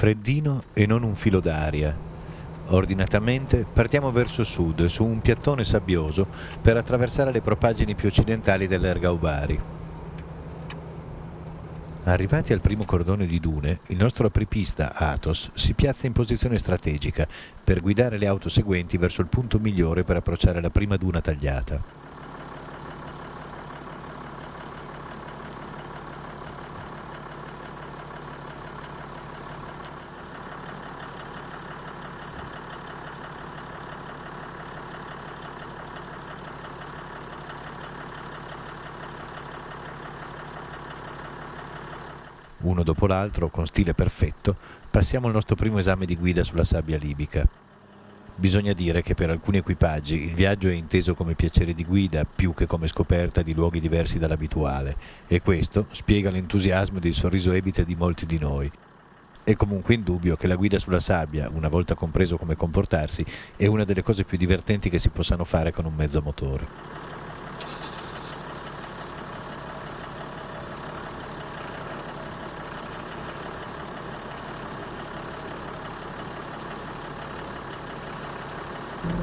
Freddino e non un filo d'aria. Ordinatamente partiamo verso sud su un piattone sabbioso per attraversare le propaggini più occidentali dell'Ergaubari. Arrivati al primo cordone di dune, il nostro apripista Athos si piazza in posizione strategica per guidare le auto seguenti verso il punto migliore per approcciare la prima duna tagliata. Dopo l'altro, con stile perfetto, passiamo al nostro primo esame di guida sulla sabbia libica. Bisogna dire che per alcuni equipaggi il viaggio è inteso come piacere di guida più che come scoperta di luoghi diversi dall'abituale e questo spiega l'entusiasmo ed il sorriso ebite di molti di noi. È comunque indubbio che la guida sulla sabbia, una volta compreso come comportarsi, è una delle cose più divertenti che si possano fare con un mezzo motore.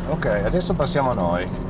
Ok, adesso passiamo noi.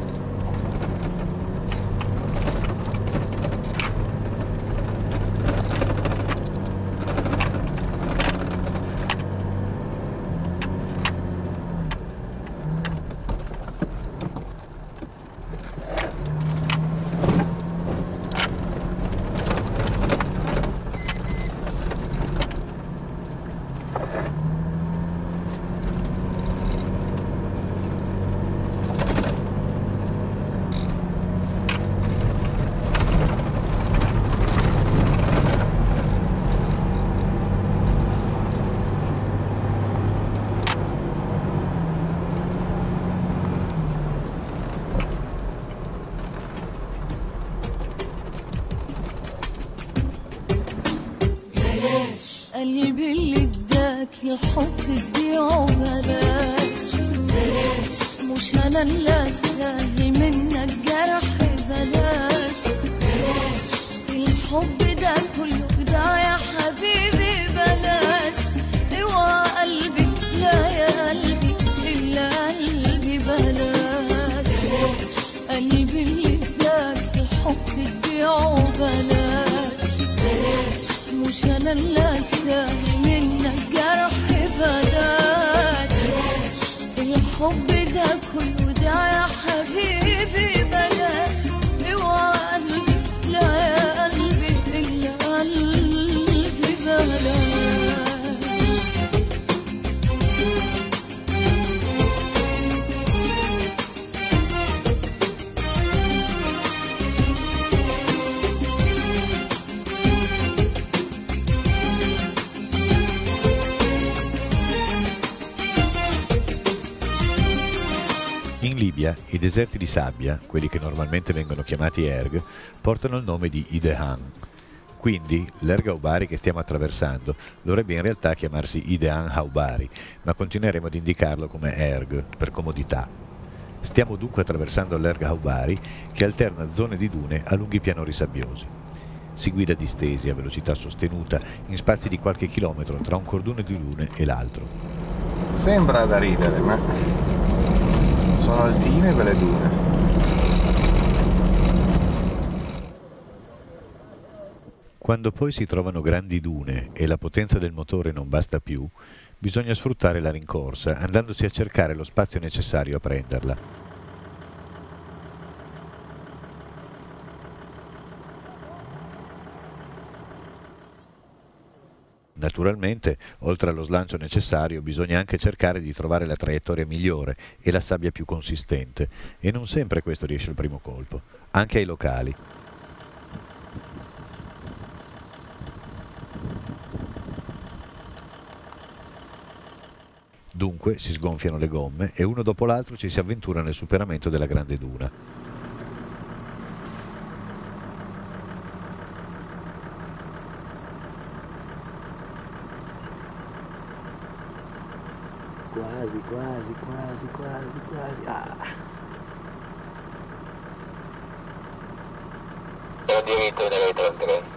اداك الحب تبيعه بلاش بلاش. مش أنا اللي استاهل منك جرح بلاش. بلاش الحب ده كله ده يا حبيبي بلاش. اوعى قلبي لا يا قلبي إلا قلبي بلاش. قلبي اللي اداك الحب تبيعه بلاش بلاش. مش أنا اللي استاهل Libia i deserti di sabbia, quelli che normalmente vengono chiamati erg, portano il nome di Idehan. Quindi l'erg Haubari che stiamo attraversando dovrebbe in realtà chiamarsi Idehan Haubari, ma continueremo ad indicarlo come erg per comodità. Stiamo dunque attraversando l'erg Haubari che alterna zone di dune a lunghi pianori sabbiosi. Si guida distesi a velocità sostenuta in spazi di qualche chilometro tra un cordone di dune e l'altro. Sembra da ridere, ma sono altine quelle dune. Quando poi si trovano grandi dune e la potenza del motore non basta più, bisogna sfruttare la rincorsa andandosi a cercare lo spazio necessario a prenderla. Naturalmente, oltre allo slancio necessario, bisogna anche cercare di trovare la traiettoria migliore e la sabbia più consistente, e non sempre questo riesce al primo colpo, anche ai locali. Dunque si sgonfiano le gomme e uno dopo l'altro ci si avventura nel superamento della grande duna. quasi, quasi, quasi, quasi, quasi. Ah. Ho diritto delle 33.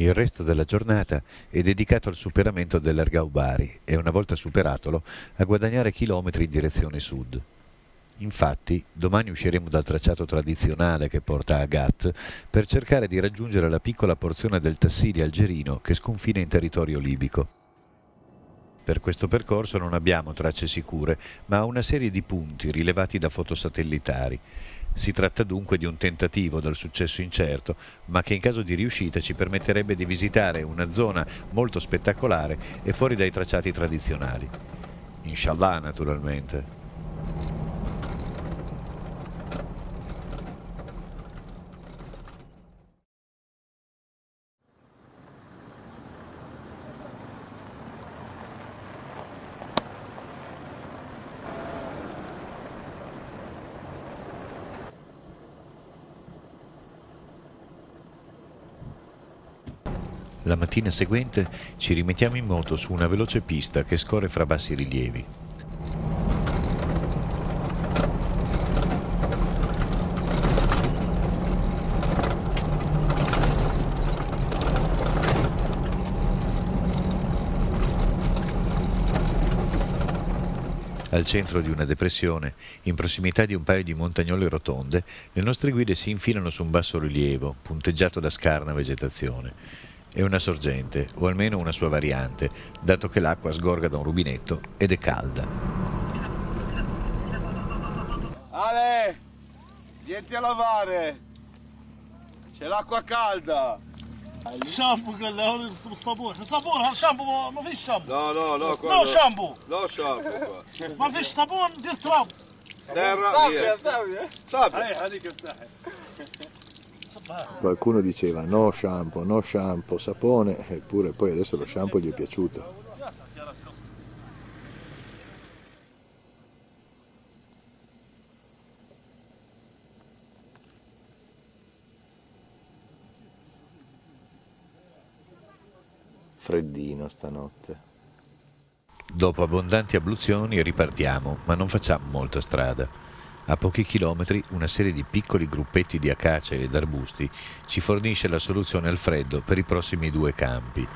Il resto della giornata è dedicato al superamento dell'Ergaubari e una volta superatolo a guadagnare chilometri in direzione sud. Infatti, domani usciremo dal tracciato tradizionale che porta a Gat per cercare di raggiungere la piccola porzione del Tassili algerino che sconfina in territorio libico. Per questo percorso non abbiamo tracce sicure, ma una serie di punti rilevati da fotosatellitari. Si tratta dunque di un tentativo dal successo incerto, ma che in caso di riuscita ci permetterebbe di visitare una zona molto spettacolare e fuori dai tracciati tradizionali. Inshallah, naturalmente. La mattina seguente ci rimettiamo in moto su una veloce pista che scorre fra bassi rilievi. Al centro di una depressione, in prossimità di un paio di montagnole rotonde, le nostre guide si infilano su un basso rilievo, punteggiato da scarna vegetazione e una sorgente, o almeno una sua variante, dato che l'acqua sgorga da un rubinetto ed è calda. Ale, vieni a lavare! C'è l'acqua calda! Shampoo, galera, sabor. Sabor, shampoo, ma fai shampoo? No, no, no, no, shampoo! No shampoo qua. Ma fai sapone del trap! Terra, sabbia, sabbia! Sabbia! Eh, sabbia! Qualcuno diceva no shampoo, no shampoo, sapone, eppure poi adesso lo shampoo gli è piaciuto. Freddino stanotte. Dopo abbondanti abluzioni ripartiamo, ma non facciamo molta strada. A pochi chilometri una serie di piccoli gruppetti di acace ed arbusti ci fornisce la soluzione al freddo per i prossimi due campi.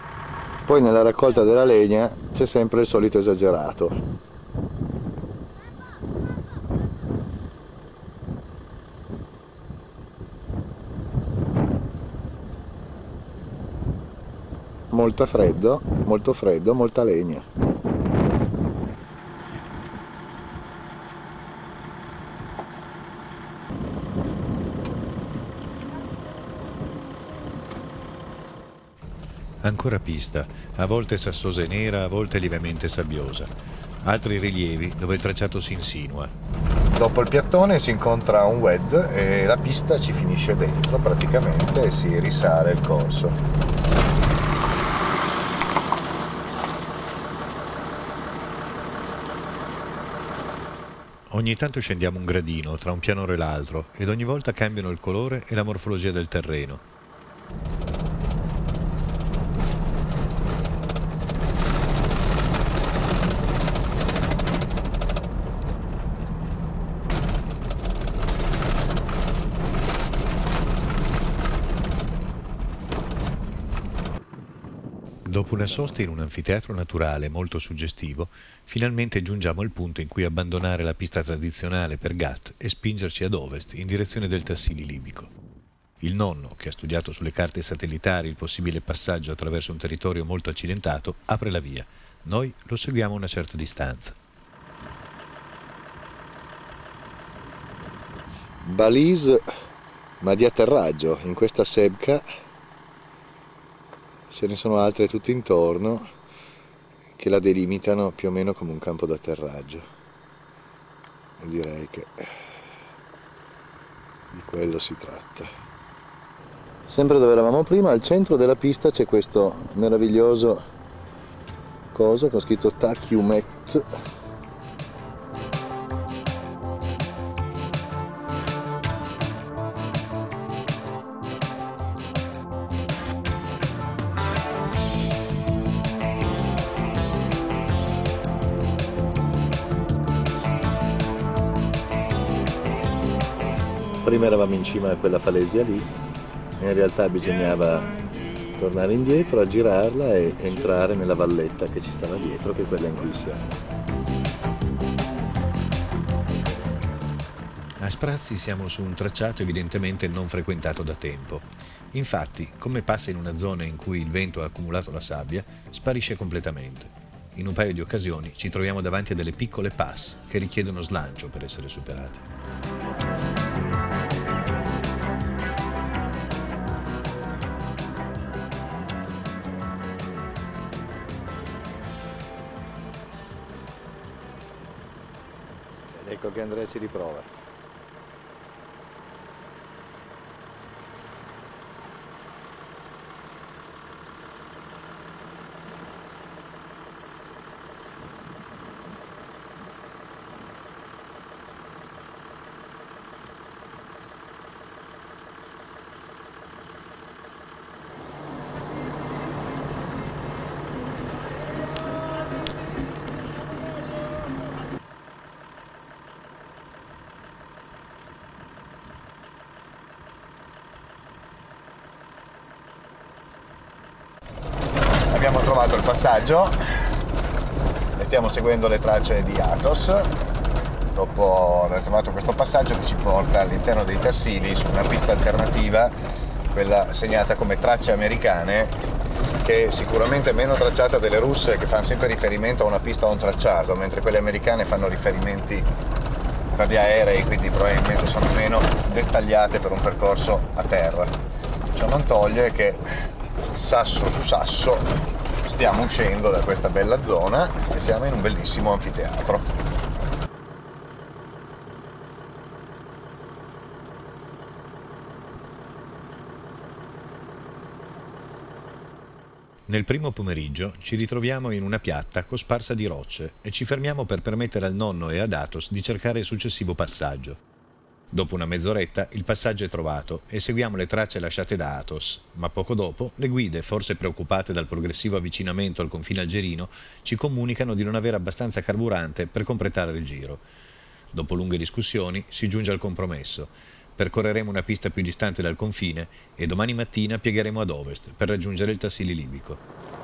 Poi nella raccolta della legna c'è sempre il solito esagerato. Molto freddo, molto freddo, molta legna. Ancora pista, a volte sassosa e nera, a volte lievemente sabbiosa. Altri rilievi dove il tracciato si insinua. Dopo il piattone si incontra un WED e la pista ci finisce dentro praticamente e si risale il corso. Ogni tanto scendiamo un gradino tra un pianoro e l'altro ed ogni volta cambiano il colore e la morfologia del terreno. Una sosta in un anfiteatro naturale molto suggestivo, finalmente giungiamo al punto in cui abbandonare la pista tradizionale per GAT e spingerci ad ovest in direzione del Tassili libico. Il nonno, che ha studiato sulle carte satellitari il possibile passaggio attraverso un territorio molto accidentato, apre la via. Noi lo seguiamo a una certa distanza. Balise, ma di atterraggio. In questa sebca ce ne sono altre tutte intorno che la delimitano più o meno come un campo d'atterraggio. E direi che di quello si tratta. Sempre dove eravamo prima, al centro della pista c'è questo meraviglioso coso con scritto Tachiumet prima eravamo in cima a quella falesia lì, in realtà bisognava tornare indietro, aggirarla e entrare nella valletta che ci stava dietro, che è quella in cui siamo. A Sprazzi siamo su un tracciato evidentemente non frequentato da tempo. Infatti, come passa in una zona in cui il vento ha accumulato la sabbia, sparisce completamente. In un paio di occasioni ci troviamo davanti a delle piccole pass che richiedono slancio per essere superate. Che Andrea ci riprova. Abbiamo trovato il passaggio e stiamo seguendo le tracce di Athos. Dopo aver trovato questo passaggio che ci porta all'interno dei Tassili su una pista alternativa, quella segnata come tracce americane, che è sicuramente meno tracciata delle russe che fanno sempre riferimento a una pista a un tracciato, mentre quelle americane fanno riferimenti per gli aerei, quindi probabilmente sono meno dettagliate per un percorso a terra. Ciò non toglie che sasso su sasso stiamo uscendo da questa bella zona e siamo in un bellissimo anfiteatro. Nel primo pomeriggio ci ritroviamo in una piatta cosparsa di rocce e ci fermiamo per permettere al nonno e ad Athos di cercare il successivo passaggio. Dopo una mezz'oretta il passaggio è trovato e seguiamo le tracce lasciate da Athos, ma poco dopo le guide, forse preoccupate dal progressivo avvicinamento al confine algerino, ci comunicano di non avere abbastanza carburante per completare il giro. Dopo lunghe discussioni si giunge al compromesso. Percorreremo una pista più distante dal confine e domani mattina piegheremo ad ovest per raggiungere il Tassili libico.